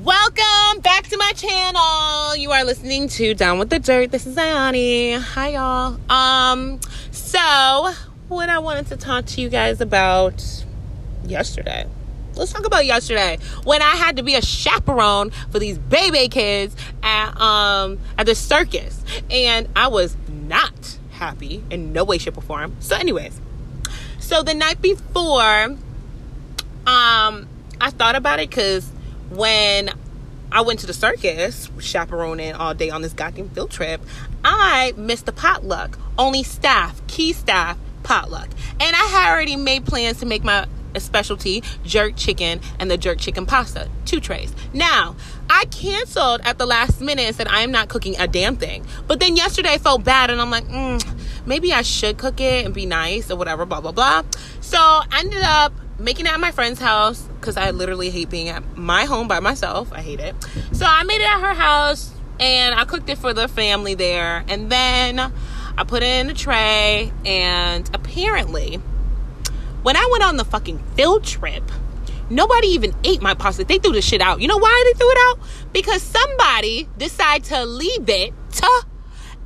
Welcome back to my channel. You are listening to Down with the Dirt. This is Ayani. Hi y'all. Um, so what I wanted to talk to you guys about yesterday. Let's talk about yesterday when I had to be a chaperone for these baby kids at um at the circus, and I was not happy in no way, shape, or form. So, anyways, so the night before, um, I thought about it because when I went to the circus, chaperoning all day on this goddamn field trip, I missed the potluck. Only staff, key staff, potluck. And I had already made plans to make my specialty jerk chicken and the jerk chicken pasta, two trays. Now, I canceled at the last minute and said I am not cooking a damn thing. But then yesterday I felt bad and I'm like, mm, maybe I should cook it and be nice or whatever, blah, blah, blah. So I ended up making it at my friend's house because I literally hate being at my home by myself. I hate it. So I made it at her house and I cooked it for the family there. And then I put it in a tray. And apparently, when I went on the fucking field trip, nobody even ate my pasta. They threw the shit out. You know why they threw it out? Because somebody decided to leave it to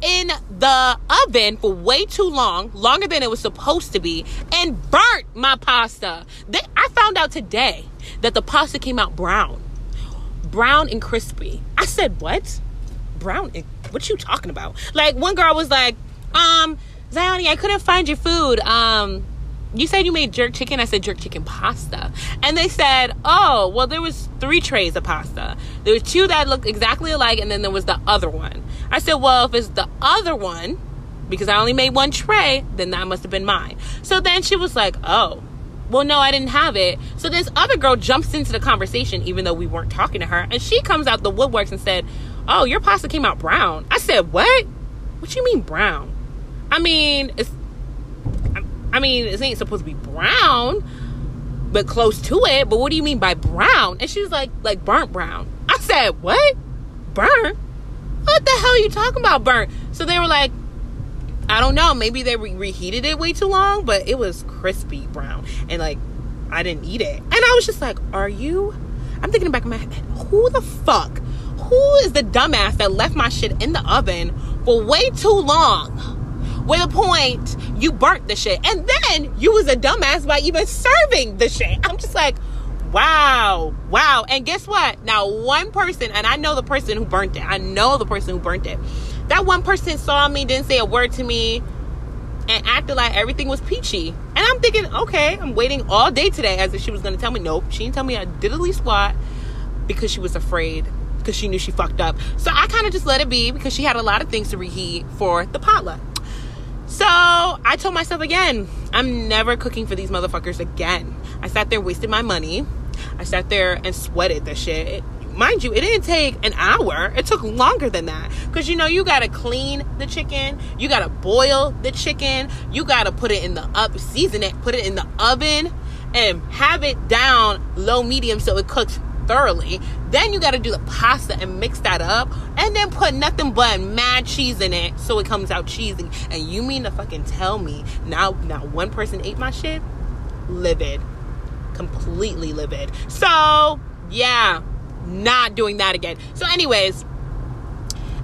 in the oven for way too long, longer than it was supposed to be, and burnt my pasta. They, I found out today that the pasta came out brown, brown and crispy. I said, "What? Brown? And, what you talking about?" Like one girl was like, "Um, Zioni, I couldn't find your food. Um, you said you made jerk chicken. I said jerk chicken pasta. And they said, oh, well, there was three trays of pasta. There was two that looked exactly alike, and then there was the other one. I said, well, if it's the other one, because I only made one tray, then that must have been mine. So then she was like, oh, well, no, I didn't have it. So this other girl jumps into the conversation, even though we weren't talking to her, and she comes out the woodworks and said, oh, your pasta came out brown. I said, what? What you mean brown? I mean, it's I mean, it ain't supposed to be brown, but close to it. But what do you mean by brown? And she was like, like burnt brown. I said, what? Burnt? What the hell are you talking about, burnt? So they were like, I don't know. Maybe they re- reheated it way too long, but it was crispy brown. And like, I didn't eat it. And I was just like, are you? I'm thinking back in my head, who the fuck? Who is the dumbass that left my shit in the oven for way too long? With a point you burnt the shit. And then you was a dumbass by even serving the shit. I'm just like wow wow. And guess what? Now one person and i know the person who burnt it. I know the person who burnt it. That one person saw me didn't say a word to me and acted like everything was peachy. And i'm thinking okay i'm waiting all day today. As if she was going to tell me nope she didn't tell me I did a diddly squat because she was afraid because she knew she fucked up. So i kind of just let it be because she had a lot of things to reheat for the potluck so I told myself again, I'm never cooking for these motherfuckers again. I sat there, wasted my money. I sat there and sweated the shit. It, mind you, it didn't take an hour. It took longer than that. Because you know, you gotta clean the chicken, you gotta boil the chicken, you gotta put it in the up, season it, put it in the oven, and have it down low medium so it cooks thoroughly. Then you got to do the pasta and mix that up, and then put nothing but mad cheese in it so it comes out cheesy. And you mean to fucking tell me now? not one person ate my shit, livid, completely livid. So yeah, not doing that again. So, anyways,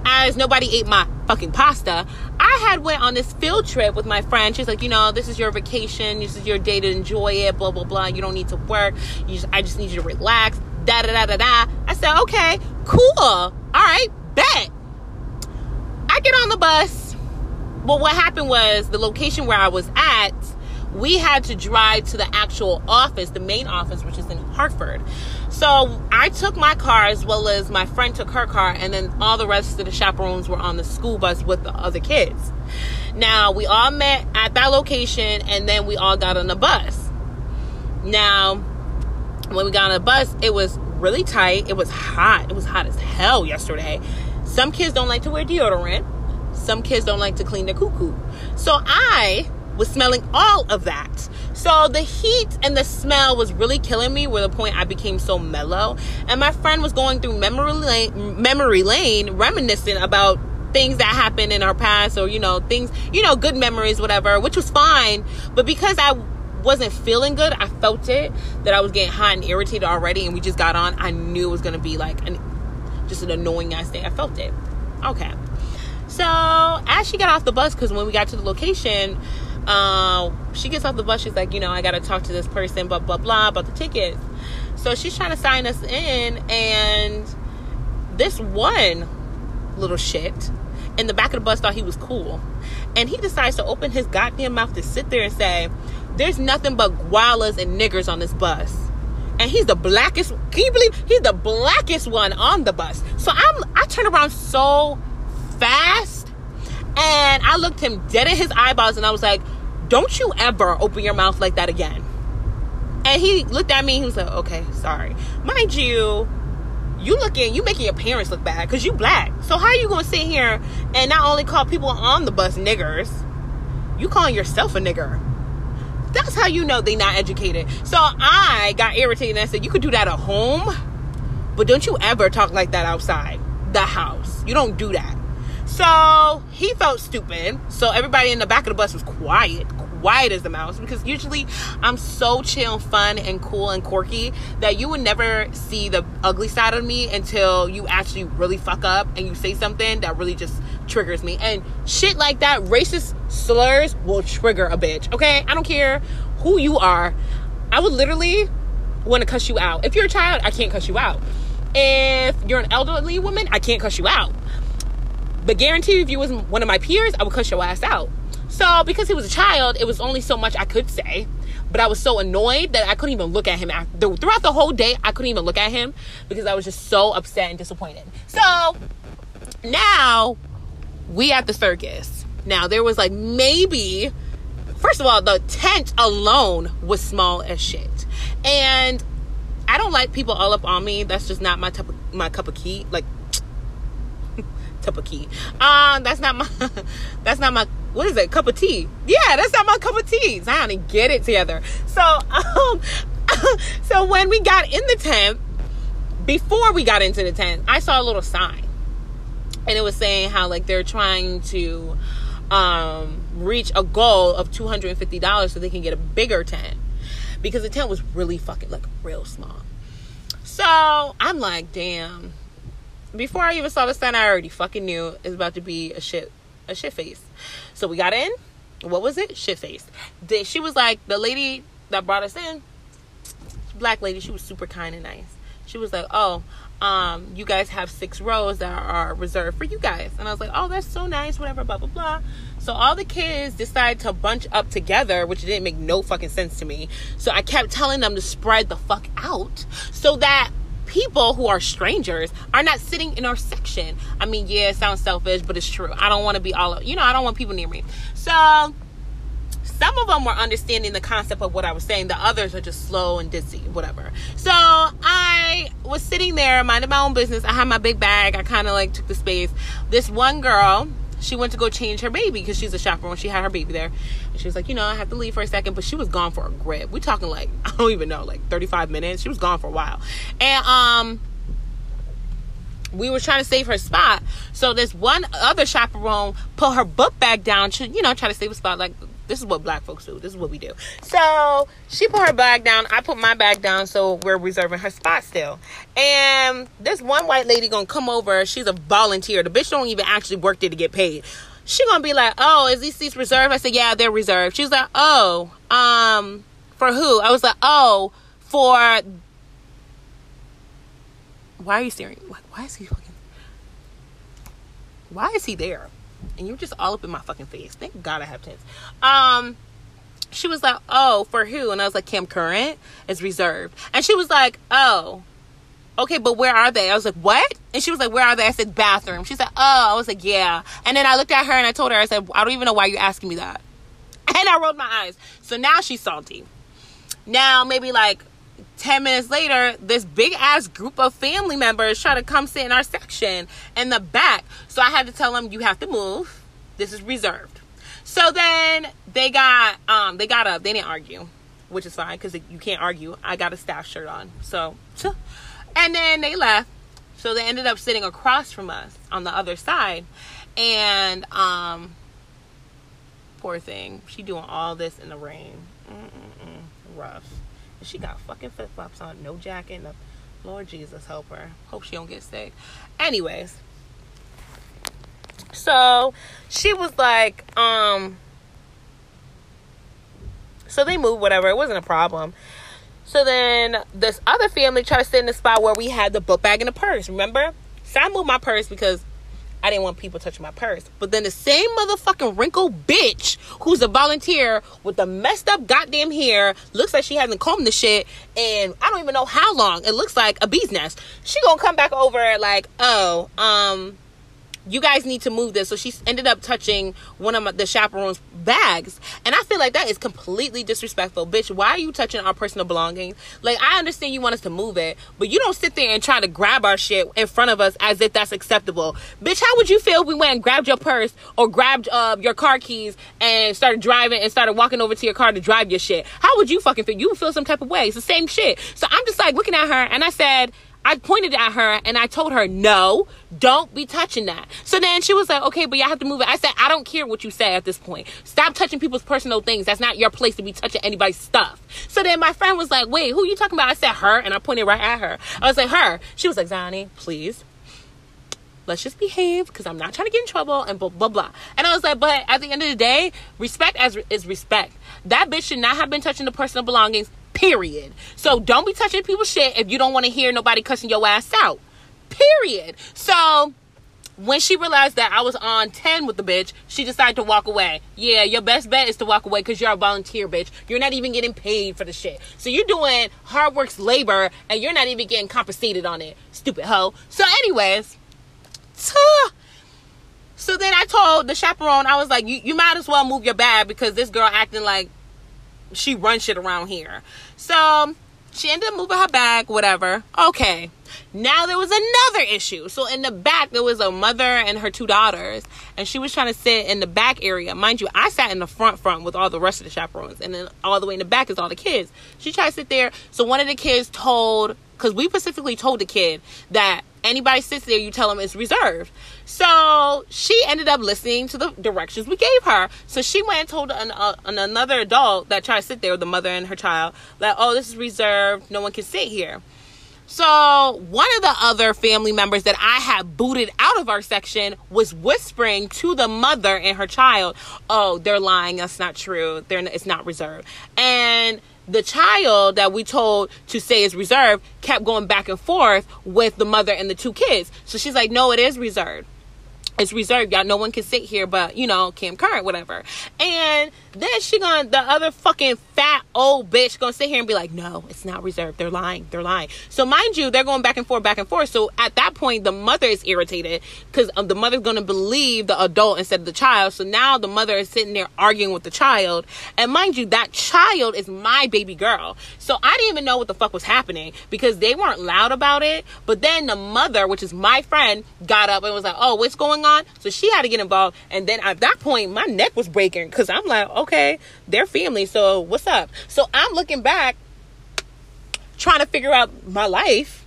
as nobody ate my fucking pasta, I had went on this field trip with my friend. She's like, you know, this is your vacation. This is your day to enjoy it. Blah blah blah. You don't need to work. You just, I just need you to relax da da da da da. I said, okay, cool. All right, bet. I get on the bus. Well, what happened was the location where I was at, we had to drive to the actual office, the main office, which is in Hartford. So I took my car as well as my friend took her car, and then all the rest of the chaperones were on the school bus with the other kids. Now we all met at that location, and then we all got on the bus. Now, when we got on the bus, it was really tight. It was hot. It was hot as hell yesterday. Some kids don't like to wear deodorant. Some kids don't like to clean their cuckoo. So I was smelling all of that. So the heat and the smell was really killing me where the point I became so mellow. And my friend was going through memory lane, memory lane reminiscing about things that happened in our past or you know things you know good memories whatever which was fine but because i wasn't feeling good. I felt it that I was getting hot and irritated already, and we just got on. I knew it was gonna be like an just an annoying ass day. I felt it. Okay. So as she got off the bus, because when we got to the location, uh, she gets off the bus. She's like, you know, I gotta talk to this person, blah blah blah about the tickets. So she's trying to sign us in, and this one little shit in the back of the bus thought he was cool. And he decides to open his goddamn mouth to sit there and say, There's nothing but gualas and niggers on this bus. And he's the blackest, can you believe he's the blackest one on the bus? So I'm I turned around so fast and I looked him dead in his eyeballs and I was like, Don't you ever open your mouth like that again. And he looked at me and he was like, Okay, sorry. Mind you, you looking you making your parents look bad because you black so how are you gonna sit here and not only call people on the bus niggers you calling yourself a nigger that's how you know they not educated. So i got irritated and i said you could do that at home but don't you ever talk like that outside the house. You don't do that. So he felt stupid. So everybody in the back of the bus was quiet white as a mouse because usually I'm so chill, fun, and cool and quirky that you would never see the ugly side of me until you actually really fuck up and you say something that really just triggers me. And shit like that, racist slurs will trigger a bitch. Okay, I don't care who you are. I would literally want to cuss you out. If you're a child, I can't cuss you out. If you're an elderly woman, I can't cuss you out. But guarantee if you was one of my peers, I would cuss your ass out. So because he was a child, it was only so much I could say. But I was so annoyed that I couldn't even look at him throughout the whole day. I couldn't even look at him because I was just so upset and disappointed. So now we at the circus. Now there was like maybe first of all, the tent alone was small as shit. And I don't like people all up on me. That's just not my type of my cup of tea. Like cup of tea. Um, that's not my that's not my what is it? Cup of tea. Yeah, that's not my cup of tea. Zion, get it together. So, um, so when we got in the tent, before we got into the tent, I saw a little sign, and it was saying how like they're trying to um, reach a goal of two hundred and fifty dollars so they can get a bigger tent because the tent was really fucking like real small. So I'm like, damn. Before I even saw the sign, I already fucking knew it's about to be a shit a shit face. So we got in. What was it? Shit face. She was like the lady that brought us in. Black lady. She was super kind and nice. She was like, "Oh, um, you guys have six rows that are reserved for you guys." And I was like, "Oh, that's so nice." Whatever. Blah blah blah. So all the kids decided to bunch up together, which didn't make no fucking sense to me. So I kept telling them to spread the fuck out so that people who are strangers are not sitting in our section. I mean, yeah, it sounds selfish, but it's true. I don't want to be all, you know, I don't want people near me. So some of them were understanding the concept of what I was saying. The others are just slow and dizzy, whatever. So I was sitting there, minding my own business. I had my big bag. I kind of like took the space. This one girl, she went to go change her baby because she's a chaperone. She had her baby there. And she was like, you know, I have to leave for a second. But she was gone for a grip. We talking like, I don't even know, like 35 minutes. She was gone for a while. And um we were trying to save her spot. So this one other chaperone put her book bag down to, you know, try to save a spot. Like this is what black folks do. This is what we do. So she put her bag down. I put my bag down. So we're reserving her spot still. And this one white lady gonna come over. She's a volunteer. The bitch don't even actually work there to get paid. She gonna be like, "Oh, is these seats reserved?" I said, "Yeah, they're reserved." She's like, "Oh, um, for who?" I was like, "Oh, for." Why are you staring? Why is he fucking? Why is he there? And you're just all up in my fucking face. Thank God I have tents. Um, she was like, "Oh, for who?" And I was like, "Cam Current is reserved." And she was like, "Oh, okay, but where are they?" I was like, "What?" And she was like, "Where are they?" I said, "Bathroom." She said, "Oh." I was like, "Yeah." And then I looked at her and I told her, I said, "I don't even know why you're asking me that." And I rolled my eyes. So now she's salty. Now maybe like 10 minutes later, this big ass group of family members try to come sit in our section in the back. So I had to tell them, you have to move. This is reserved. So then they got, um, they got up. They didn't argue, which is fine because you can't argue. I got a staff shirt on. So, and then they left. So they ended up sitting across from us on the other side. And, um, poor thing, she doing all this in the rain. Mm-mm-mm rough. She got fucking flip flops on, no jacket, no. Lord Jesus, help her. Hope she don't get sick. Anyways, so she was like, um, so they moved, whatever. It wasn't a problem. So then this other family tried to sit in the spot where we had the book bag and the purse. Remember? So I moved my purse because I didn't want people touching my purse. But then the same motherfucking wrinkled bitch who's a volunteer with the messed up goddamn hair, looks like she hasn't combed the shit, and I don't even know how long. It looks like a bee's nest. She gonna come back over like, oh, um, you guys need to move this. So she ended up touching one of my, the chaperone's bags. And I feel like that is completely disrespectful. Bitch, why are you touching our personal belongings? Like, I understand you want us to move it, but you don't sit there and try to grab our shit in front of us as if that's acceptable. Bitch, how would you feel if we went and grabbed your purse or grabbed uh, your car keys and started driving and started walking over to your car to drive your shit? How would you fucking feel? You would feel some type of way. It's the same shit. So I'm just like looking at her and I said, I pointed at her and I told her, no, don't be touching that. So then she was like, okay, but y'all have to move it. I said, I don't care what you say at this point. Stop touching people's personal things. That's not your place to be touching anybody's stuff. So then my friend was like, wait, who are you talking about? I said, her. And I pointed right at her. I was like, her. She was like, Zani, please. Let's just behave because I'm not trying to get in trouble and blah, blah, blah. And I was like, but at the end of the day, respect as is respect. That bitch should not have been touching the personal belongings Period. So don't be touching people's shit if you don't want to hear nobody cussing your ass out. Period. So when she realized that I was on 10 with the bitch, she decided to walk away. Yeah, your best bet is to walk away because you're a volunteer, bitch. You're not even getting paid for the shit. So you're doing hard work's labor and you're not even getting compensated on it. Stupid hoe. So, anyways, so then I told the chaperone, I was like, you, you might as well move your bag because this girl acting like she runs shit around here. So she ended up moving her bag, whatever. Okay. Now there was another issue. So in the back, there was a mother and her two daughters, and she was trying to sit in the back area. Mind you, I sat in the front front with all the rest of the chaperones, and then all the way in the back is all the kids. She tried to sit there. So one of the kids told, because we specifically told the kid that anybody sits there, you tell them it's reserved. So she ended up listening to the directions we gave her. So she went and told an, uh, an, another adult that tried to sit there, the mother and her child, that, oh, this is reserved. No one can sit here. So one of the other family members that I had booted out of our section was whispering to the mother and her child, "Oh, they're lying. That's not true. They're it's not reserved." And the child that we told to say is reserved kept going back and forth with the mother and the two kids. So she's like, no, it is reserved it's reserved. Y'all, no one can sit here, but you know, Kim Current, whatever. And then she gonna, the other fucking fat old bitch gonna sit here and be like, no, it's not reserved. They're lying. They're lying. So mind you, they're going back and forth, back and forth. So at that point, the mother is irritated because um, the mother's gonna believe the adult instead of the child. So now the mother is sitting there arguing with the child. And mind you, that child is my baby girl. So I didn't even know what the fuck was happening because they weren't loud about it. But then the mother, which is my friend, got up and was like, oh, what's going on? So she had to get involved. And then at that point, my neck was breaking because I'm like, okay, they're family. So what's up? So I'm looking back, trying to figure out my life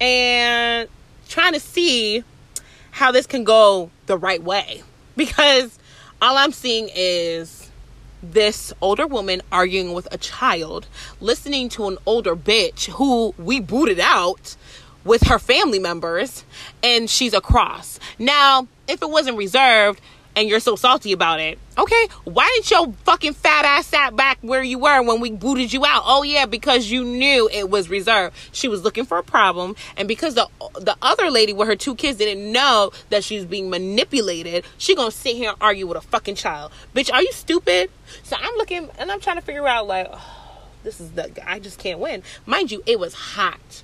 and trying to see how this can go the right way. Because all I'm seeing is this older woman arguing with a child, listening to an older bitch who we booted out with her family members and she's across. Now, if it wasn't reserved and you're so salty about it, okay, why didn't your fucking fat ass sat back where you were when we booted you out? Oh yeah, because you knew it was reserved. She was looking for a problem, and because the the other lady with her two kids didn't know that she was being manipulated, she gonna sit here and argue with a fucking child. Bitch, are you stupid? So I'm looking and I'm trying to figure out like, this is the I just can't win. Mind you, it was hot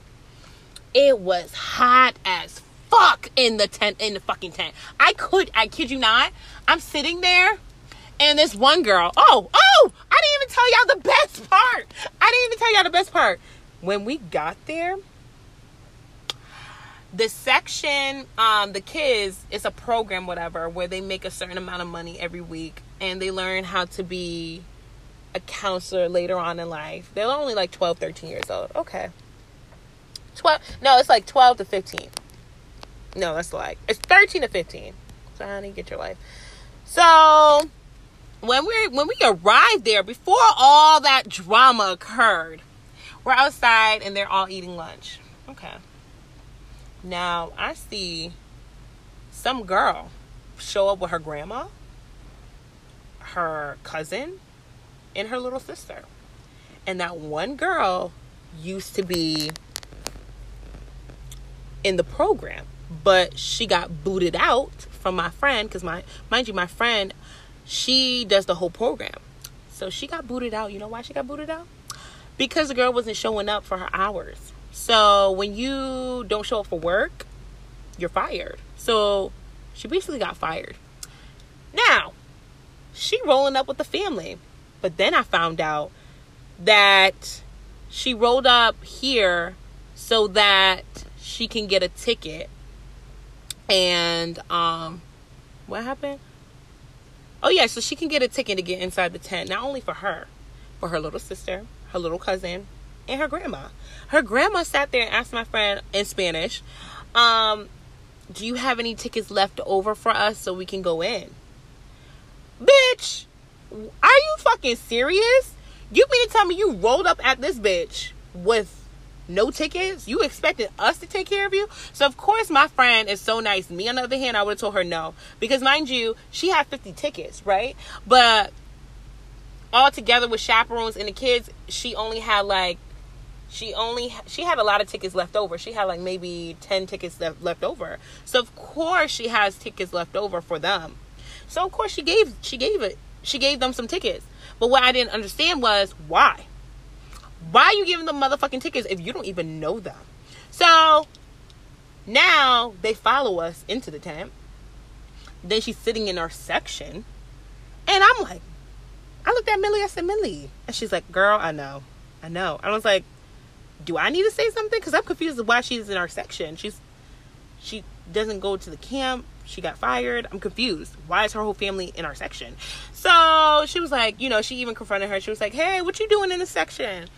it was hot as fuck in the tent in the fucking tent. I could I kid you not. I'm sitting there and this one girl, oh, oh, I didn't even tell y'all the best part. I didn't even tell y'all the best part. When we got there, the section, um, the kids, it's a program, whatever, where they make a certain amount of money every week and they learn how to be a counselor later on in life. They're only like 12, 13 years old. Okay. 12 no it's like 12 to 15 no that's like it's 13 to 15 so honey get your life so when we when we arrived there, before all that drama occurred, we're outside and they're all eating lunch. Okay. Now I see some girl show up with her grandma, her cousin, and her little sister. And that one girl used to be in the program, but she got booted out from my friend because my mind you, my friend, she does the whole program. So she got booted out. You know why she got booted out? Because the girl wasn't showing up for her hours. So when you don't show up for work, you're fired. So she basically got fired. Now, she rolling up with the family. But then I found out that she rolled up here so that she can get a ticket. And um what happened? Oh yeah, so she can get a ticket to get inside the tent, not only for her, for her little sister, her little cousin, and her grandma. Her grandma sat there and asked my friend in Spanish, um, do you have any tickets left over for us so we can go in? Bitch, are you fucking serious? You mean to tell me you rolled up at this bitch with no tickets? You expected us to take care of you? So of course my friend is so nice. Me on the other hand, I would have told her no. Because mind you, she had 50 tickets, right? But all together with chaperones and the kids, she only had like she only she had a lot of tickets left over she had like maybe 10 tickets left, left over so of course she has tickets left over for them so of course she gave she gave it she gave them some tickets but what i didn't understand was why why are you giving them motherfucking tickets if you don't even know them so now they follow us into the tent then she's sitting in our section and i'm like i looked at millie i said millie and she's like girl i know i know i was like do I need to say something? Because I'm confused why she's in our section. She's she doesn't go to the camp. She got fired. I'm confused. Why is her whole family in our section? So she was like, you know, she even confronted her. She was like, hey, what you doing in the section?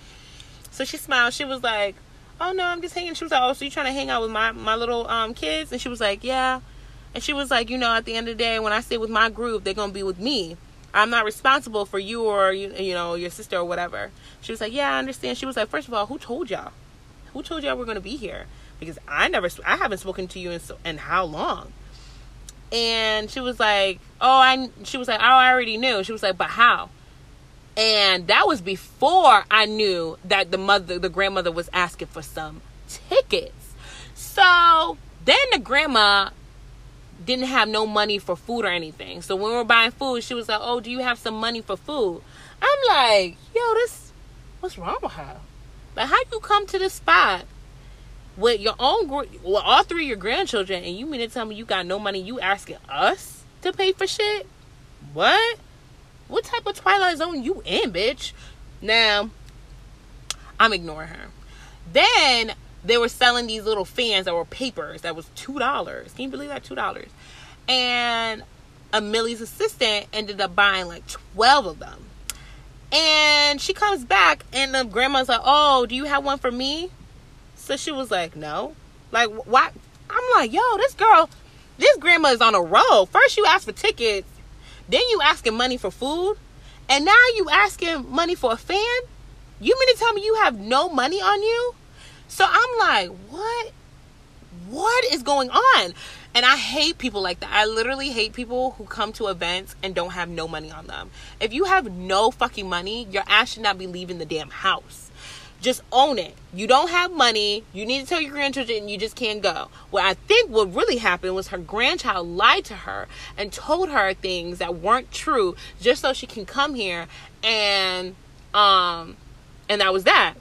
So she smiled. She was like, oh no, I'm just hanging. She was like, oh, so you trying to hang out with my my little um kids? And she was like, yeah. And she was like, you know, at the end of the day, when I stay with my group, they're gonna be with me. I'm not responsible for you or you, you know your sister or whatever. She was like, yeah, I understand. She was like, first of all, who told y'all? Who told y'all we're gonna be here? Because I never, I haven't spoken to you in so, in how long? And she was like, oh, I. She was like, oh, I already knew. She was like, but how? And that was before I knew that the mother, the grandmother, was asking for some tickets. So then the grandma didn't have no money for food or anything. So when we were buying food, she was like, "Oh, do you have some money for food?" I'm like, "Yo, this what's wrong with her? Like, how you come to this spot with your own, well, all three of your grandchildren, and you mean to tell me you got no money? You asking us to pay for shit? What? What type of Twilight Zone you in, bitch?" Now, I'm ignoring her. Then they were selling these little fans that were papers that was two dollars. Can you believe that? Two dollars. And Millie's assistant ended up buying like twelve of them. And she comes back and the grandma's like, Oh, do you have one for me? So she was like, No. Like why I'm like, yo, this girl, this grandma is on a roll. First you ask for tickets, then you asking money for food, and now you asking money for a fan? You mean to tell me you have no money on you? So I'm like, what? What is going on? And I hate people like that. I literally hate people who come to events and don't have no money on them. If you have no fucking money, your ass should not be leaving the damn house. Just own it. You don't have money. You need to tell your grandchildren you just can't go. What I think what really happened was her grandchild lied to her and told her things that weren't true just so she can come here and um and that was that.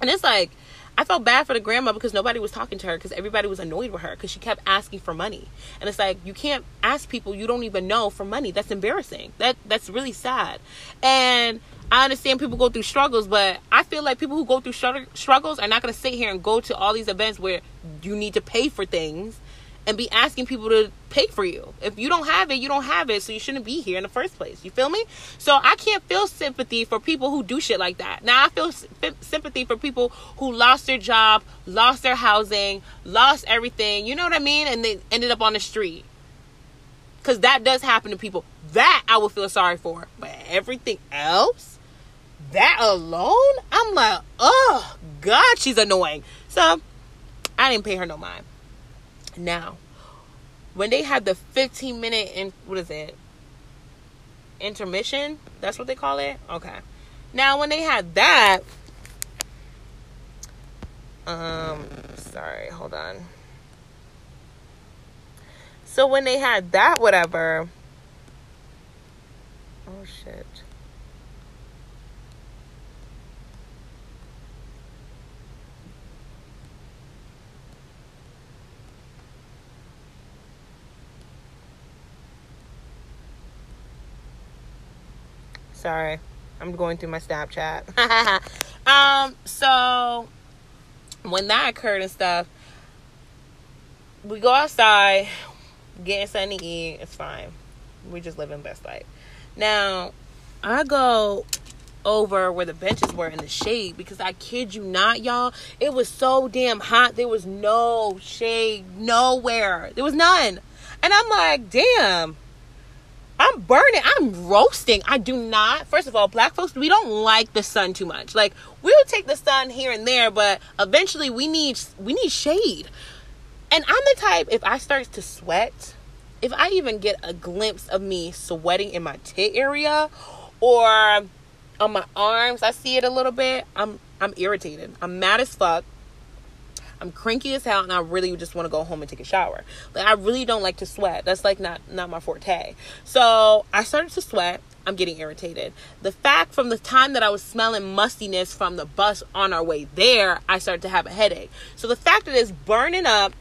And it's like I felt bad for the grandma because nobody was talking to her because everybody was annoyed with her because she kept asking for money. And it's like you can't ask people you don't even know for money. That's embarrassing. That that's really sad. And I understand people go through struggles, but I feel like people who go through struggles are not going to sit here and go to all these events where you need to pay for things and be asking people to pay for you. If you don't have it, you don't have it, so you shouldn't be here in the first place. You feel me? So I can't feel sympathy for people who do shit like that. Now I feel sympathy for people who lost their job, lost their housing, lost everything. You know what I mean? And they ended up on the street. because that does happen to people. That I would feel sorry for. But everything else, that alone, I'm like, oh God, she's annoying. So I didn't pay her no mind. Now, when they had the 15 minute in what is it? Intermission? That's what they call it? Okay. Now when they had that um sorry, hold on. So when they had that whatever Oh shit. Sorry. I'm going through my Snapchat. um, so when that occurred and stuff, we go outside, getting something to eat. It's fine. We just living best life. Now, I go over where the benches were in the shade because I kid you not, y'all, it was so damn hot. There was no shade nowhere. There was none. And I'm like, damn, I'm burning. I'm roasting. I do not. First of all, black folks, we don't like the sun too much. Like we'll take the sun here and there, but eventually we need we need shade. And I'm the type if I start to sweat, if I even get a glimpse of me sweating in my tit area or on my arms, I see it a little bit. I'm I'm irritated. I'm mad as fuck. I'm cranky as hell and I really just want to go home and take a shower. Like I really don't like to sweat. That's like not not my forte. So I started to sweat. I'm getting irritated. The fact from the time that I was smelling mustiness from the bus on our way there, I started to have a headache. So the fact that it's burning up,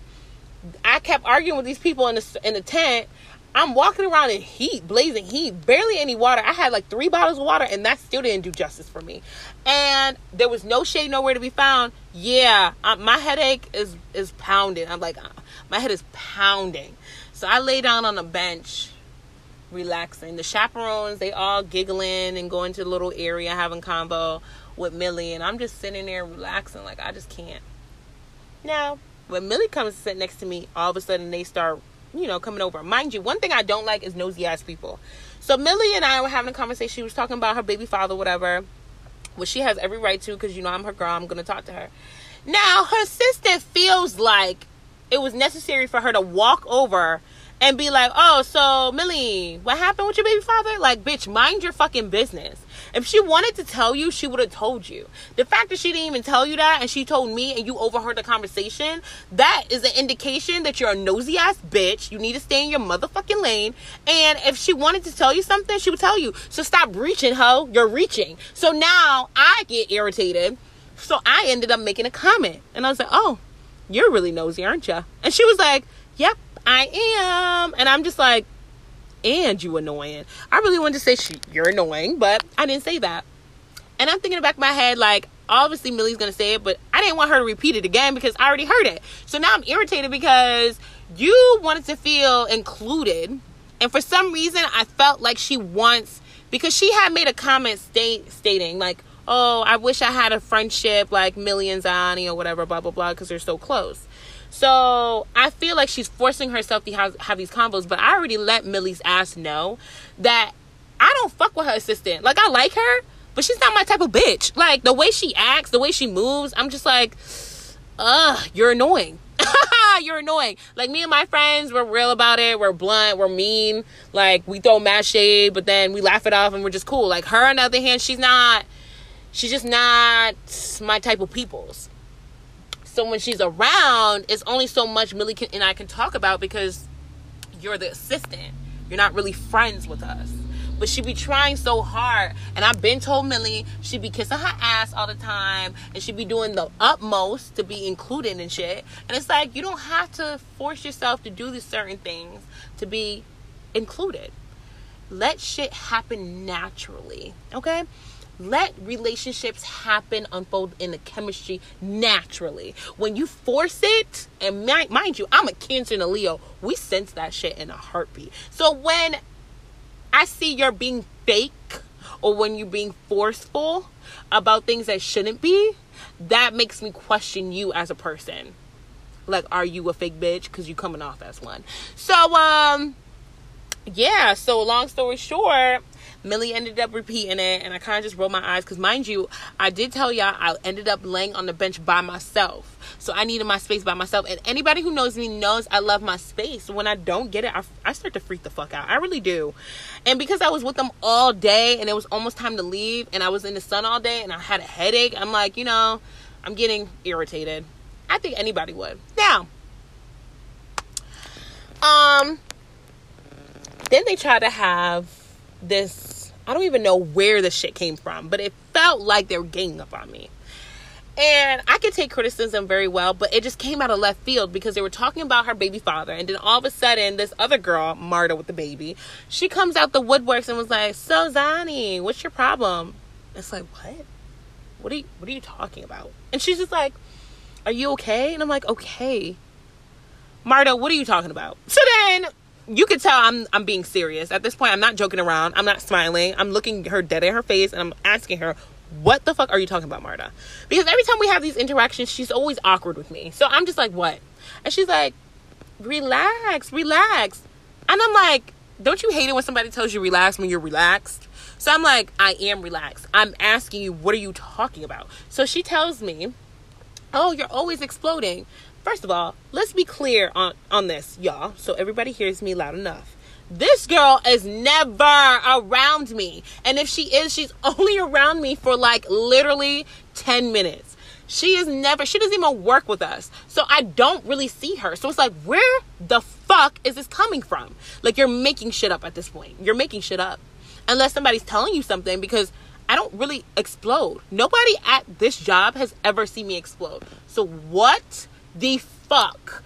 I kept arguing with these people in the in the tent I'm walking around in heat, blazing heat, barely any water. I had like three bottles of water, and that still didn't do justice for me. And there was no shade nowhere to be found. Yeah, uh, my headache is is pounding. I'm like, uh, my head is pounding. So I lay down on a bench, relaxing. The chaperones, they all giggling and going to the little area having convo with Millie, and I'm just sitting there relaxing. Like I just can't. Now, when Millie comes to sit next to me, all of a sudden they start you know, coming over. Mind you, one thing I don't like is nosy ass people. So Millie and I were having a conversation. She was talking about her baby father, whatever, which she has every right to because you know I'm her girl. I'm gonna talk to her. Now her sister feels like it was necessary for her to walk over and be like, "Oh, so Millie, what happened with your baby father?" Like, bitch, mind your fucking business. If she wanted to tell you, she would have told you. The fact that she didn't even tell you that and she told me and you overheard the conversation, that is an indication that you're a nosy ass bitch. You need to stay in your motherfucking lane. And if she wanted to tell you something, she would tell you. So stop reaching, ho. You're reaching. So now I get irritated. So I ended up making a comment. And I was like, oh, you're really nosy, aren't you? And she was like, yep, I am. And I'm just like, and you annoying. I really wanted to say she, you're annoying, but I didn't say that. And I'm thinking in the back of my head, like, obviously Millie's gonna say it, but I didn't want her to repeat it again because I already heard it. So now I'm irritated because you wanted to feel included. And for some reason, I felt like she wants, because she had made a comment state, stating, like, oh, I wish I had a friendship like Millie and Zani or whatever, blah, blah, blah, because they're so close. So I feel like she's forcing herself to have, have these combos, but I already let Millie's ass know that I don't fuck with her assistant. Like I like her, but she's not my type of bitch. Like the way she acts, the way she moves, I'm just like, ugh, you're annoying. you're annoying. Like me and my friends, we're real about it. We're blunt. We're mean. Like we throw mad shade, but then we laugh it off and we're just cool. Like her, on the other hand, she's not. She's just not my type of people's. So when she's around, it's only so much Millie can, and I can talk about because you're the assistant. You're not really friends with us. But she be trying so hard. And I've been told Millie she be kissing her ass all the time. And she be doing the utmost to be included in shit. And it's like you don't have to force yourself to do these certain things to be included. Let shit happen naturally. Okay? Let relationships happen unfold in the chemistry naturally. When you force it and mind, mind you i'm a cancer and a leo we sense that shit in a heartbeat. So when i see you're being fake or when you're being forceful about things that shouldn't be that makes me question you as a person. Like are you a fake bitch? Because you coming off as one. So um yeah, so long story short, Millie ended up repeating it, and I kind of just rolled my eyes because, mind you, I did tell y'all I ended up laying on the bench by myself. So I needed my space by myself. And anybody who knows me knows I love my space. When I don't get it, I, I start to freak the fuck out. I really do. And because I was with them all day and it was almost time to leave, and I was in the sun all day and I had a headache, I'm like, you know, I'm getting irritated. I think anybody would. Now, um, then they try to have this I don't even know where the shit came from, but it felt like they were ganging up on me. And I could take criticism very well, but it just came out of left field because they were talking about her baby father. And then all of a sudden, this other girl, Marta with the baby, she comes out the woodworks and was like, So, Zani, what's your problem? It's like, What? What are you, what are you talking about? And she's just like, Are you okay? And I'm like, Okay. Marta, what are you talking about? So then you could tell I'm I'm being serious. At this point, I'm not joking around. I'm not smiling. I'm looking her dead in her face and I'm asking her, "What the fuck are you talking about, Marta?" Because every time we have these interactions, she's always awkward with me. So I'm just like, "What?" And she's like, "Relax, relax." And I'm like, "Don't you hate it when somebody tells you relax when you're relaxed?" So I'm like, "I am relaxed. I'm asking you, what are you talking about?" So she tells me, "Oh, you're always exploding." First of all, let's be clear on, on this, y'all, so everybody hears me loud enough. This girl is never around me. And if she is, she's only around me for like literally 10 minutes. She is never, she doesn't even work with us. So I don't really see her. So it's like, where the fuck is this coming from? Like, you're making shit up at this point. You're making shit up. Unless somebody's telling you something because I don't really explode. Nobody at this job has ever seen me explode. So what the fuck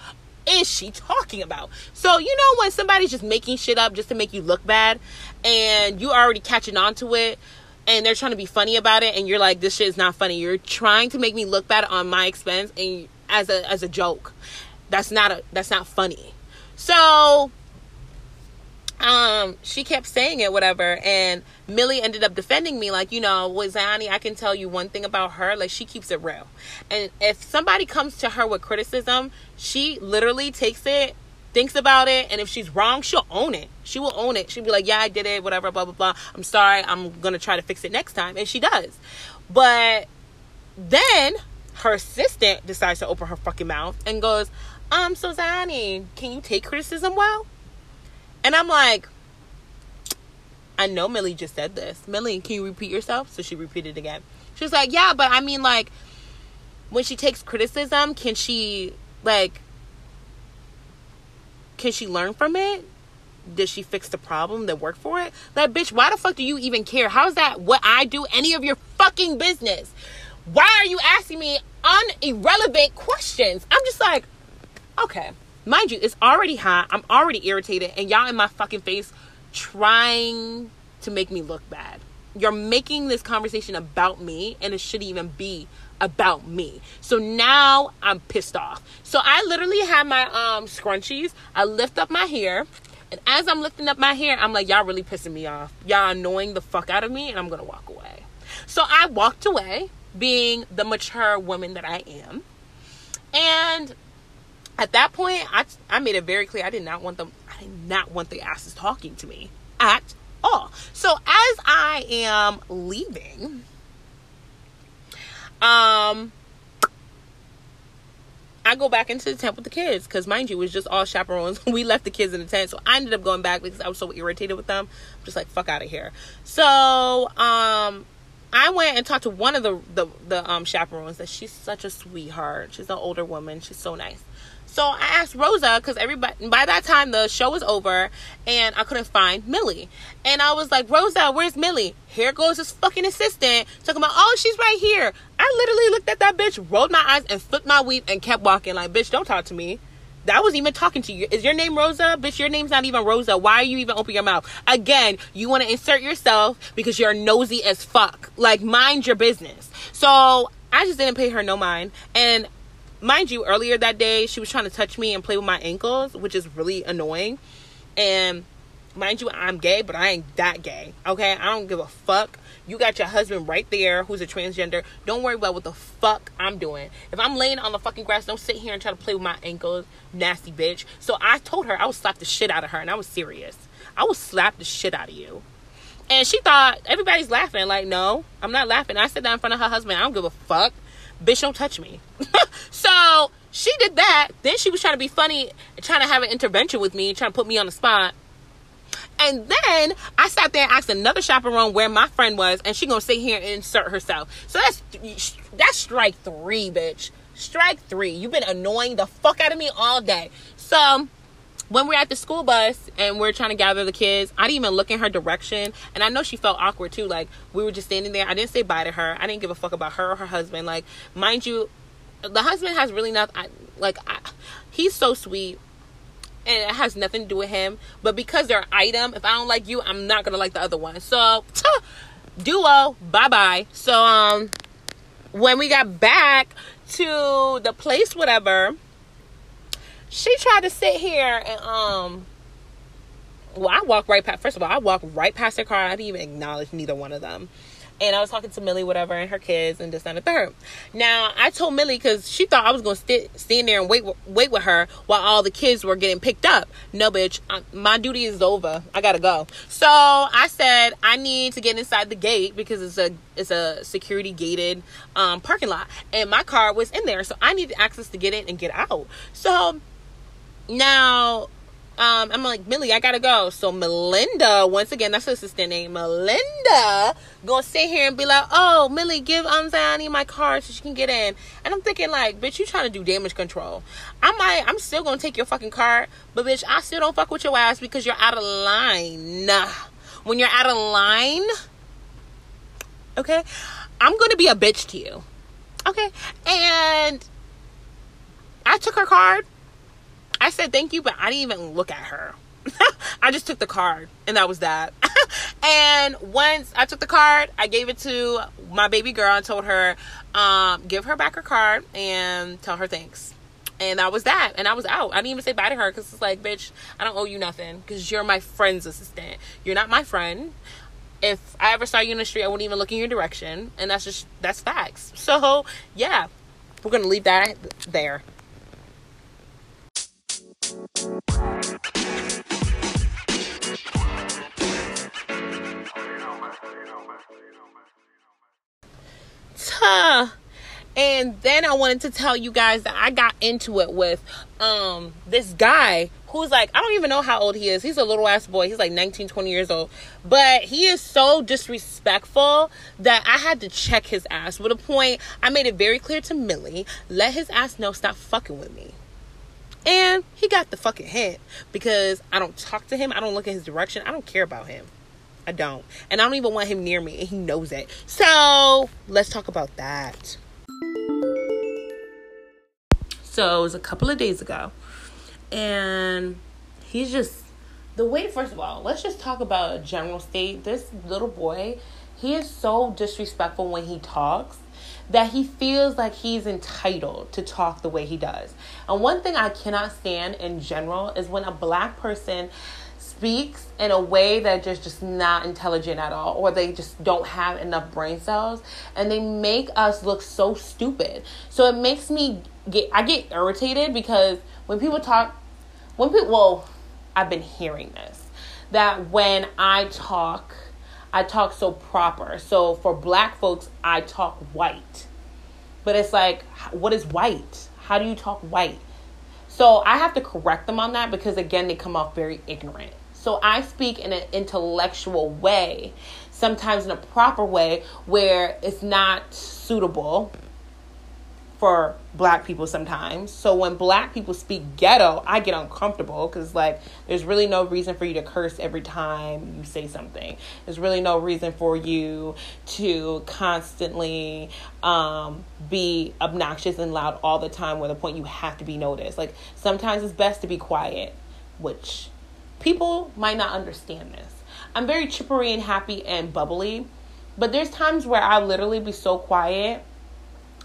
is she talking about? So, you know, when somebody's just making shit up just to make you look bad and you already catching on to it and they're trying to be funny about it and you're like, this shit is not funny. You're trying to make me look bad on my expense and as a as a joke. That's not a that's not funny. So um, she kept saying it, whatever. And Millie ended up defending me, like, you know, with Zani, I can tell you one thing about her, like, she keeps it real. And if somebody comes to her with criticism, she literally takes it, thinks about it, and if she's wrong, she'll own it. She will own it. She'll be like, yeah, I did it, whatever, blah, blah, blah. I'm sorry. I'm to try to fix it next time. And she does. But then her assistant decides to open her fucking mouth and goes, um, so Zani, can you take criticism well? And I'm like, I know Millie just said this. Millie, can you repeat yourself? So she repeated again. She was like, Yeah, but I mean, like, when she takes criticism, can she, like, can she learn from it? Did she fix the problem that worked for it? Like, bitch, why the fuck do you even care? How's that what I do any of your fucking business? Why are you asking me unirrelevant questions? I'm just like, okay. Mind you, it's already hot. I'm already irritated, and y'all in my fucking face trying to make me look bad. You're making this conversation about me, and it shouldn't even be about me. So now I'm pissed off. So I literally have my um scrunchies. I lift up my hair. And as I'm lifting up my hair, I'm like, y'all really pissing me off. Y'all annoying the fuck out of me, and I'm gonna walk away. So I walked away, being the mature woman that I am. And at that point, I, I made it very clear I did not want them, I did not want the asses talking to me at all. So as I am leaving, um, I go back into the tent with the kids because, mind you, it was just all chaperones. we left the kids in the tent, so I ended up going back because I was so irritated with them. I'm just like, fuck out of here. So, um, I went and talked to one of the the, the um chaperones. That she's such a sweetheart. She's an older woman. She's so nice. So I asked Rosa because everybody by that time the show was over and I couldn't find Millie. And I was like, Rosa, where's Millie? Here goes this fucking assistant talking about, oh, she's right here. I literally looked at that bitch, rolled my eyes, and flipped my weave and kept walking. Like, bitch, don't talk to me. That was even talking to you. Is your name Rosa? Bitch, your name's not even Rosa. Why are you even open your mouth? Again, you want to insert yourself because you're nosy as fuck. Like, mind your business. So I just didn't pay her no mind. And mind you, earlier that day, she was trying to touch me and play with my ankles, which is really annoying. And mind you, I'm gay, but I ain't that gay. Okay, I don't give a fuck. You got your husband right there who's a transgender. Don't worry about what the fuck I'm doing. If I'm laying on the fucking grass, don't sit here and try to play with my ankles, nasty bitch. So I told her I would slap the shit out of her, and I was serious. I would slap the shit out of you. And she thought everybody's laughing. Like, no, I'm not laughing. I said that in front of her husband. I don't give a fuck. Bitch, don't touch me. so she did that. Then she was trying to be funny, trying to have an intervention with me, trying to put me on the spot. And then I sat there and asked another chaperone where my friend was, and she gonna sit here and insert herself. So that's that's strike three, bitch. Strike three. You've been annoying the fuck out of me all day. So when we're at the school bus and we're trying to gather the kids, I didn't even look in her direction. And I know she felt awkward too. Like we were just standing there. I didn't say bye to her. I didn't give a fuck about her or her husband. Like, mind you, the husband has really nothing. I, like, I, he's so sweet. And it has nothing to do with him. But because they're item, if I don't like you, I'm not gonna like the other one. So duo, bye bye. So um when we got back to the place, whatever she tried to sit here and um well I walked right past first of all, I walked right past her car. I didn't even acknowledge neither one of them. And I was talking to Millie, whatever, and her kids, and this and the third. Now I told Millie because she thought I was gonna st- stand there and wait, wait with her while all the kids were getting picked up. No, bitch, I, my duty is over. I gotta go. So I said I need to get inside the gate because it's a it's a security gated um, parking lot, and my car was in there, so I needed access to get in and get out. So now, um, I'm like, Millie, I gotta go. So Melinda, once again, that's her assistant name, Melinda, gonna sit here and be like, oh, Millie, give um Ziani my card so she can get in. And I'm thinking like, bitch, you trying to do damage control. I might, I'm still gonna take your fucking card, but bitch, I still don't fuck with your ass because you're out of line. When you're out of line, okay, I'm gonna be a bitch to you. Okay, and I took her card I said thank you, but I didn't even look at her. I just took the card and that was that. and once I took the card, I gave it to my baby girl and told her, um, give her back her card and tell her thanks. And that was that. And I was out. I didn't even say bye to her because it's like, bitch, I don't owe you nothing because you're my friend's assistant. You're not my friend. If I ever saw you in the street, I wouldn't even look in your direction. And that's just, that's facts. So, yeah, we're going to leave that there. Tuh. And then I wanted to tell you guys that I got into it with um this guy who's like I don't even know how old he is. He's a little ass boy. He's like 19, 20 years old. But he is so disrespectful that I had to check his ass. With a point, I made it very clear to Millie, let his ass know stop fucking with me. And he got the fucking hint because I don't talk to him. I don't look in his direction. I don't care about him. I don't. And I don't even want him near me. And he knows it. So let's talk about that. So it was a couple of days ago. And he's just the way first of all, let's just talk about a general state. This little boy, he is so disrespectful when he talks that he feels like he's entitled to talk the way he does. And one thing I cannot stand in general is when a black person speaks in a way that just just not intelligent at all or they just don't have enough brain cells and they make us look so stupid. So it makes me get I get irritated because when people talk when people well I've been hearing this that when I talk I talk so proper. So for black folks, I talk white. But it's like, what is white? How do you talk white? So I have to correct them on that because, again, they come off very ignorant. So I speak in an intellectual way, sometimes in a proper way where it's not suitable for black people sometimes. So when black people speak ghetto, I get uncomfortable because like there's really no reason for you to curse every time you say something. There's really no reason for you to constantly um, be obnoxious and loud all the time where the point you have to be noticed. Like sometimes it's best to be quiet, which people might not understand this. I'm very chippery and happy and bubbly, but there's times where I literally be so quiet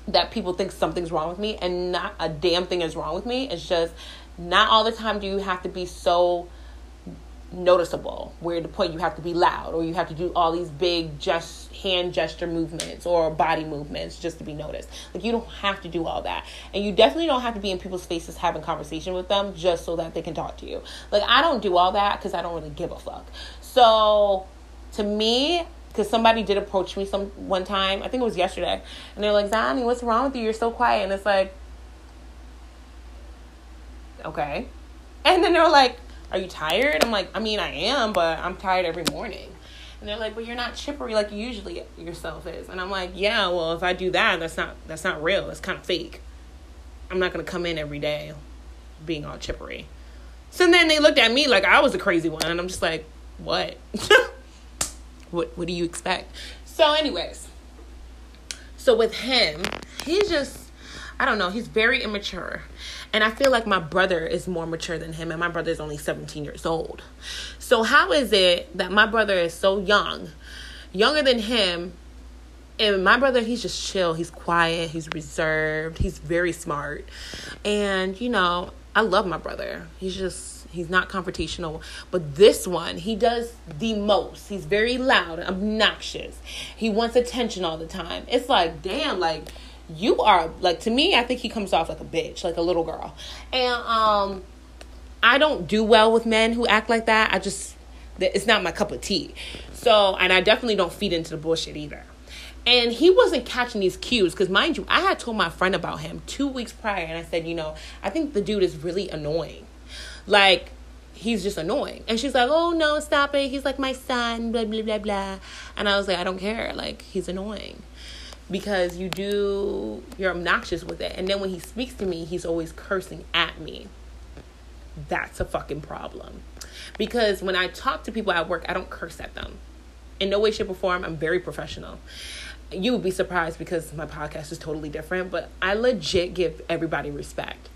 that people think something's wrong with me and not a damn thing is wrong with me. It's just not all the time do you have to be so noticeable where the point you have to be loud or you have to do all these big just hand gesture movements or body movements just to be noticed. Like you don't have to do all that. And you definitely don't have to be in people's faces having conversation with them just so that they can talk to you. Like i don't do all that because i don't really give a fuck. So to me because somebody did approach me some one time i think it was yesterday and they're like Zani, what's wrong with you you're so quiet and it's like okay and then they're like are you tired? I'm like, I mean, I am, but I'm tired every morning. And they're like, but you're not chippery like you usually yourself is. And I'm like, yeah, well, if I do that, that's not that's not real. It's kind of fake. I'm not gonna come in every day being all chippery. So then they looked at me like I was the crazy one, and I'm just like, what? what what do you expect? So, anyways, so with him, he's just I don't know, he's very immature. And I feel like my brother is more mature than him, and my brother is only 17 years old. So, how is it that my brother is so young, younger than him? And my brother, he's just chill. He's quiet. He's reserved. He's very smart. And, you know, I love my brother. He's just, he's not confrontational. But this one, he does the most. He's very loud, and obnoxious. He wants attention all the time. It's like, damn, like, you are like to me i think he comes off like a bitch like a little girl and um i don't do well with men who act like that i just it's not my cup of tea so and i definitely don't feed into the bullshit either and he wasn't catching these cues because mind you i had told my friend about him two weeks prior and i said you know i think the dude is really annoying like he's just annoying. And she's like oh no stop it. He's like my son blah blah blah blah. And i was like i don't care. Like he's annoying. Because you do you're obnoxious with it. And then when he speaks to me he's always cursing at me. That's a fucking problem. Because when i talk to people at work i don't curse at them. In no way shape or form i'm very professional. You would be surprised because my podcast is totally different but i legit give everybody respect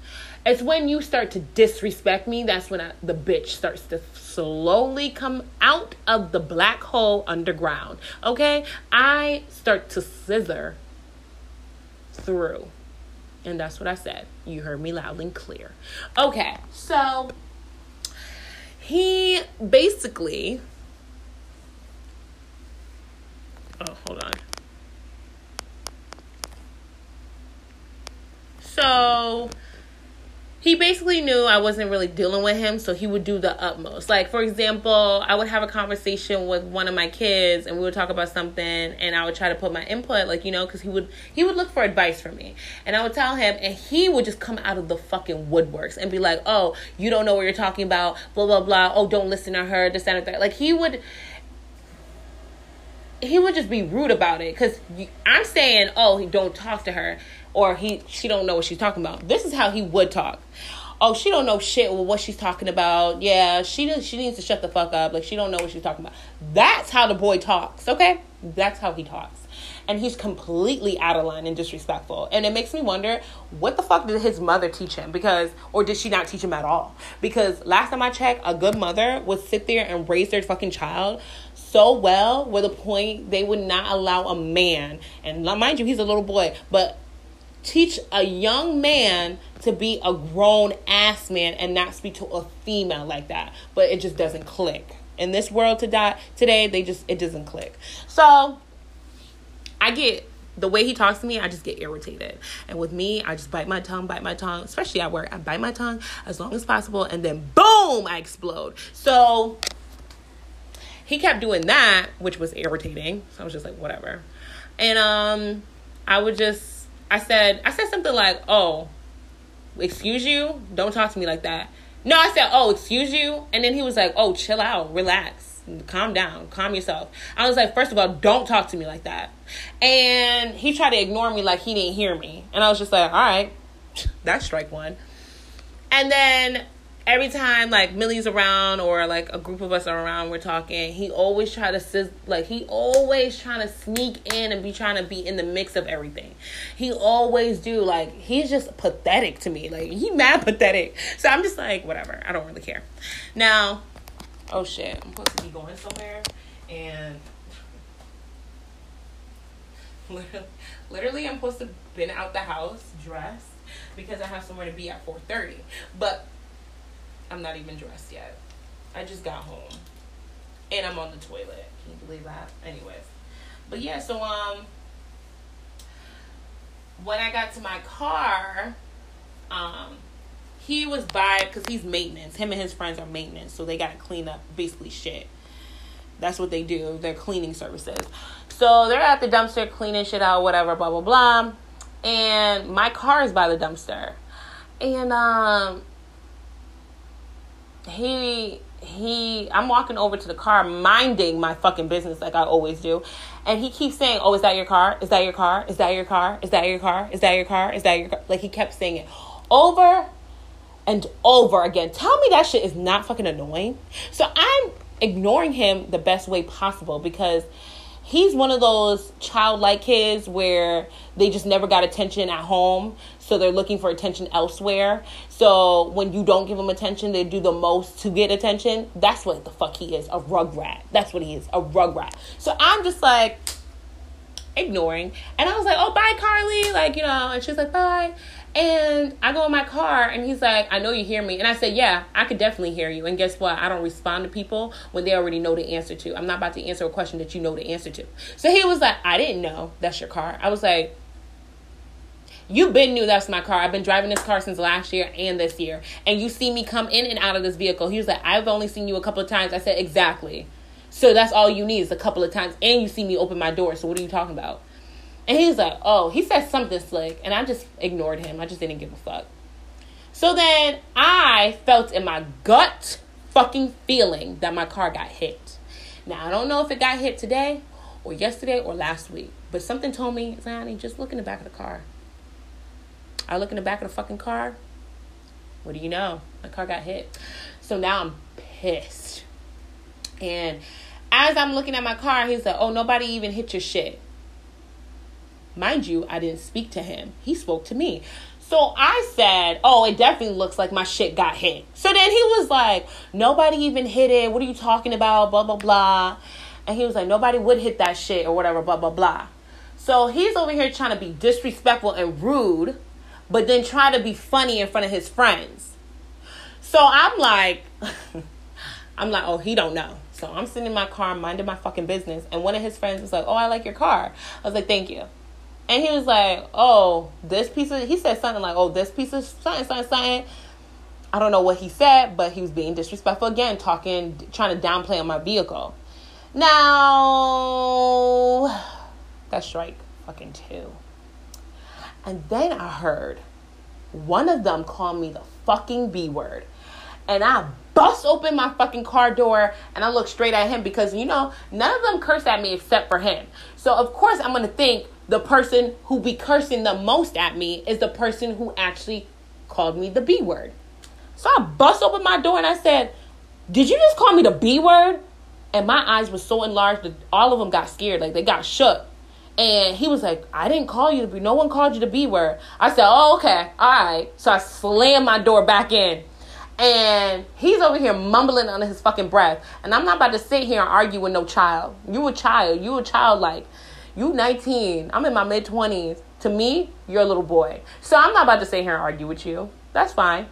it's when you start to disrespect me that's when I, the bitch starts to slowly come out of the black hole underground. Okay? I start to scissor through. And that's what I said. You heard me loud and clear. Okay, so he basically. Oh, hold on. So he basically knew I wasn't really dealing with him, so he would do the utmost. Like, for example, I would have a conversation with one of my kids, and we would talk about something, and I would try to put my input, like you know, because he would he would look for advice from me, and I would tell him, and he would just come out of the fucking woodworks and be like, "Oh, you don't know what you're talking about," blah blah blah. Oh, don't listen to her. This and that. Like he would he would just be rude about it because I'm saying, oh, don't talk to her or he she don't know what she's talking about. This is how he would talk. Oh, she don't know shit with what she's talking about. Yeah, she does. She needs to shut the fuck up. Like she don't know what she's talking about. That's how the boy talks. Okay, that's how he talks, and he's completely out of line and disrespectful. And it makes me wonder what the fuck did his mother teach him? Because or did she not teach him at all? Because last time I checked, a good mother would sit there and raise their fucking child so well, where the point they would not allow a man, and mind you, he's a little boy, but teach a young man to be a grown ass man and not speak to a female like that. But it just doesn't click. In this world to die today, they just it doesn't click. So I get the way he talks to me, I just get irritated. And with me, I just bite my tongue, bite my tongue, especially at work. I bite my tongue as long as possible, and then boom, I explode. So he kept doing that, which was irritating. So I was just like, whatever. And um, I would just I said I said something like, "Oh, excuse you, don't talk to me like that." No, I said, "Oh, excuse you," and then he was like, "Oh, chill out, relax, calm down, calm yourself." I was like, first of all, don't talk to me like that," and he tried to ignore me like he didn't hear me, and I was just like, "All right, that's strike one," and then every time like Millie's around or like a group of us are around, we're talking. He always try to sis- like he always trying to sneak in and be trying to be in the mix of everything. He always do like he's just pathetic to me. Like he mad pathetic. So I'm just like whatever. I don't really care. Now, oh shit, I'm supposed to be going somewhere and. Literally, Literally, I'm supposed to been out the house dressed because I have somewhere to be at 4:30. But I'm not even dressed yet. I just got home. And I'm on the toilet. Can you believe that? Anyways. But yeah, so um when I got to my car, um he was by because he's maintenance. Him and his friends are maintenance, so they gotta clean up basically shit. That's what they do. They're cleaning services. So they're at the dumpster cleaning shit out, whatever, blah blah blah. And my car is by the dumpster. And um he he I'm walking over to the car minding my fucking business like I always do. And he keeps saying, Oh, is that your car? Is that your car? Is that your car? Is that your car? Is that your car? Is that your car? Like he kept saying it over and over again. Tell me that shit is not fucking annoying. So I'm ignoring him the best way possible because he's one of those childlike kids where they just never got attention at home so they're looking for attention elsewhere. So when you don't give them attention they do the most to get attention. That's what the fuck he is a rugrat that's what he is a rugrat so i'm just like ignoring. And i was like oh bye carly. Like you know and she's like bye and I go in my car and he's like, I know you hear me. And I said, Yeah, I could definitely hear you. And guess what? I don't respond to people when they already know the answer to. I'm not about to answer a question that you know the answer to. So he was like, I didn't know that's your car. I was like, You've been knew that's my car. I've been driving this car since last year and this year. And you see me come in and out of this vehicle. He was like, I've only seen you a couple of times. I said, Exactly. So that's all you need is a couple of times. And you see me open my door. So what are you talking about? And he's like, oh, he said something slick. And I just ignored him. I just didn't give a fuck. So then I felt in my gut fucking feeling that my car got hit. Now, I don't know if it got hit today or yesterday or last week, but something told me, Zanny, just look in the back of the car. I look in the back of the fucking car. What do you know? My car got hit. So now I'm pissed. And as I'm looking at my car, he's like, oh, nobody even hit your shit. Mind you, I didn't speak to him. He spoke to me. So I said, Oh, it definitely looks like my shit got hit. So then he was like, Nobody even hit it. What are you talking about? Blah, blah, blah. And he was like, Nobody would hit that shit or whatever, blah, blah, blah. So he's over here trying to be disrespectful and rude, but then try to be funny in front of his friends. So I'm like, I'm like, oh, he don't know. So I'm sitting in my car, minding my fucking business, and one of his friends was like, "Oh, I like your car." I was like, "Thank you." And he was like, oh, this piece of, he said something like, oh, this piece of something, something, something. I don't know what he said, but he was being disrespectful again, talking, trying to downplay on my vehicle. Now, that's strike fucking two. And then I heard one of them call me the fucking B word. And I bust open my fucking car door and I look straight at him because, you know, none of them curse at me except for him. So, of course, I'm going to think, the person who be cursing the most at me is the person who actually called me the B word. So I bust open my door and I said, Did you just call me the B word? And my eyes were so enlarged that all of them got scared, like they got shook. And he was like, I didn't call you the B. No one called you the B word. I said, Oh, okay. All right. So I slammed my door back in. And he's over here mumbling under his fucking breath. And I'm not about to sit here and argue with no child. You a child. You a child like. You 19. I'm in my mid 20s. To me, you're a little boy. So I'm not about to sit here and argue with you. That's fine.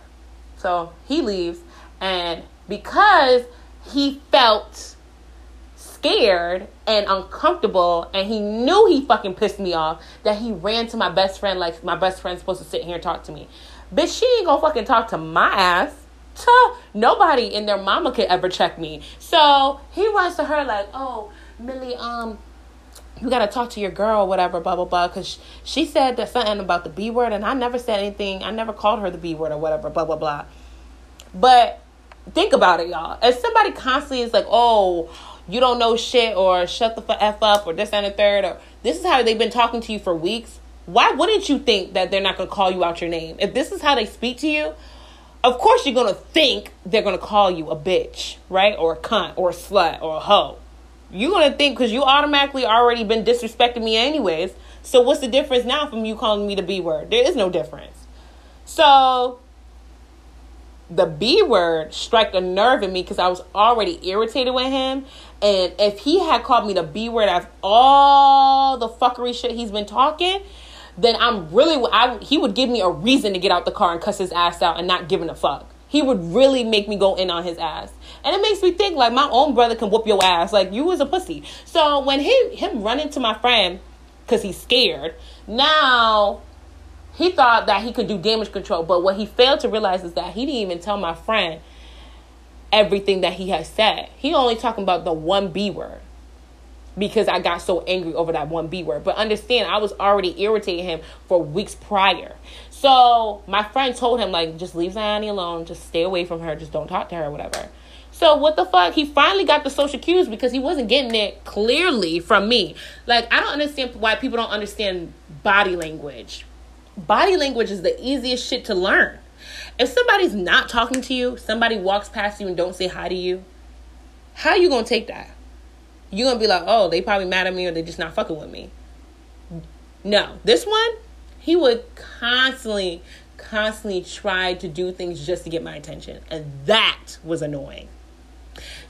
So he leaves. And because he felt scared and uncomfortable and he knew he fucking pissed me off that he ran to my best friend like my best friend's supposed to sit here and talk to me. Bitch, she ain't gonna fucking talk to my ass. Tuh. Nobody in their mama could ever check me. So he runs to her like, oh, Millie, um, you gotta talk to your girl, whatever, blah blah blah. Cause she said that something about the B word, and I never said anything. I never called her the B word or whatever, blah blah blah. But think about it, y'all. If somebody constantly is like, "Oh, you don't know shit," or "Shut the f up," or this and the third, or this is how they've been talking to you for weeks. Why wouldn't you think that they're not gonna call you out your name? If this is how they speak to you, of course you're gonna think they're gonna call you a bitch, right, or a cunt, or a slut, or a hoe you're gonna think because you automatically already been disrespecting me anyways. So what's the difference now from you calling me the B word? There is no difference. So the B word struck a nerve in me because I was already irritated with him. And if he had called me the B word after all the fuckery shit he's been talking, then I'm really I he would give me a reason to get out the car and cuss his ass out and not giving a fuck. he would really make me go in on his ass. And it makes me think like my own brother can whoop your ass. Like you was a pussy. So when he him run into my friend because he's scared, now he thought that he could do damage control. But what he failed to realize is that he didn't even tell my friend everything that he had said. He only talking about the one B word because I got so angry over that one B word. But understand, I was already irritating him for weeks prior. So my friend told him, like, just leave Ziani alone, just stay away from her, just don't talk to her, whatever. So what the fuck? He finally got the social cues because he wasn't getting it clearly from me. Like, I don't understand why people don't understand body language. Body language is the easiest shit to learn. If somebody's not talking to you, somebody walks past you and don't say hi to you, how you gonna take that? you're gonna be like, oh, they probably mad at me or they just not fucking with me. No, this one, he would constantly, constantly try to do things just to get my attention, and that was annoying.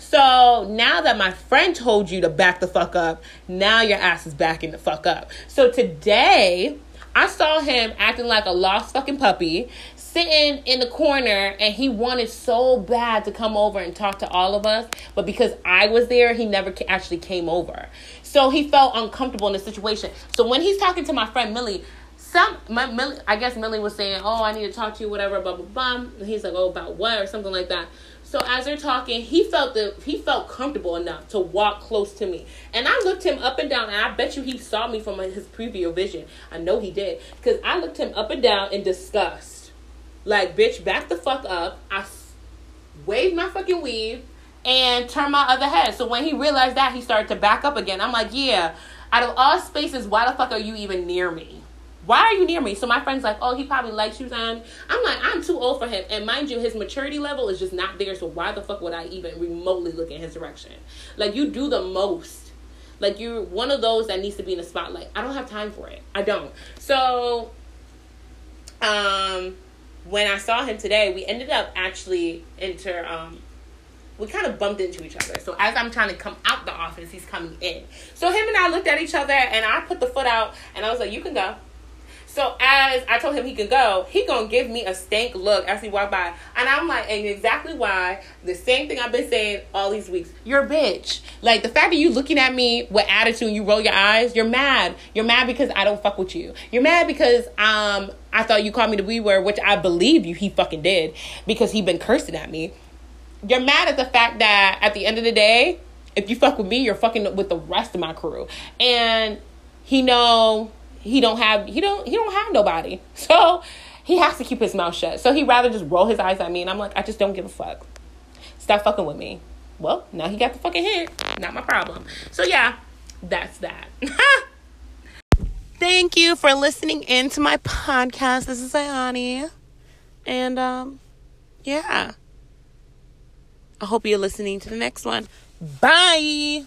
So now that my friend told you to back the fuck up, now your ass is backing the fuck up. So today, I saw him acting like a lost fucking puppy, sitting in the corner and he wanted so bad to come over and talk to all of us but because i was there he never actually came over. So he felt uncomfortable in the situation. So when he's talking to my friend millie some my millie i guess millie was saying oh i need to talk to you whatever blah blah blah. And he's like oh about what? or something like that so as they're talking, he felt the he felt comfortable enough to walk close to me, and I looked him up and down. And I bet you he saw me from his preview vision. I know he did because I looked him up and down in disgust like, bitch, back the fuck up. I waved my fucking weave and turned my other head. So when he realized that, he started to back up again. I'm like, yeah, out of all spaces, why the fuck are you even near me? Why are you near me? So my friend's like, oh, he probably likes you, Zion. I'm like, I'm too old for him. And mind you, his maturity level is just not there. So why the fuck would I even remotely look in his direction? Like, you do the most. Like, you're one of those that needs to be in the spotlight. I don't have time for it. I don't. So, um, when I saw him today, we ended up actually enter. Um, we kind of bumped into each other. So as I'm trying to come out the office, he's coming in. So him and I looked at each other, and I put the foot out, and I was like, "You can go." So as I told him he could go, he gonna give me a stank look as he walked by, and I'm like, and exactly why the same thing I've been saying all these weeks. You're a bitch. Like the fact that you looking at me with attitude, you roll your eyes. You're mad. You're mad because I don't fuck with you. You're mad because um I thought you called me the B word, which I believe you. He fucking did because he been cursing at me. You're mad at the fact that at the end of the day, if you fuck with me, you're fucking with the rest of my crew, and he know he don't have he don't he don't have nobody. So he has to keep his mouth shut. So he rather just roll his eyes at me and I'm like, I just don't give a fuck. Stop fucking with me. Well, now he got the fucking hint. Not my problem. So yeah, that's that. Thank you for listening in to my podcast. This is Ayani. And um yeah. I hope you're listening to the next one. Bye.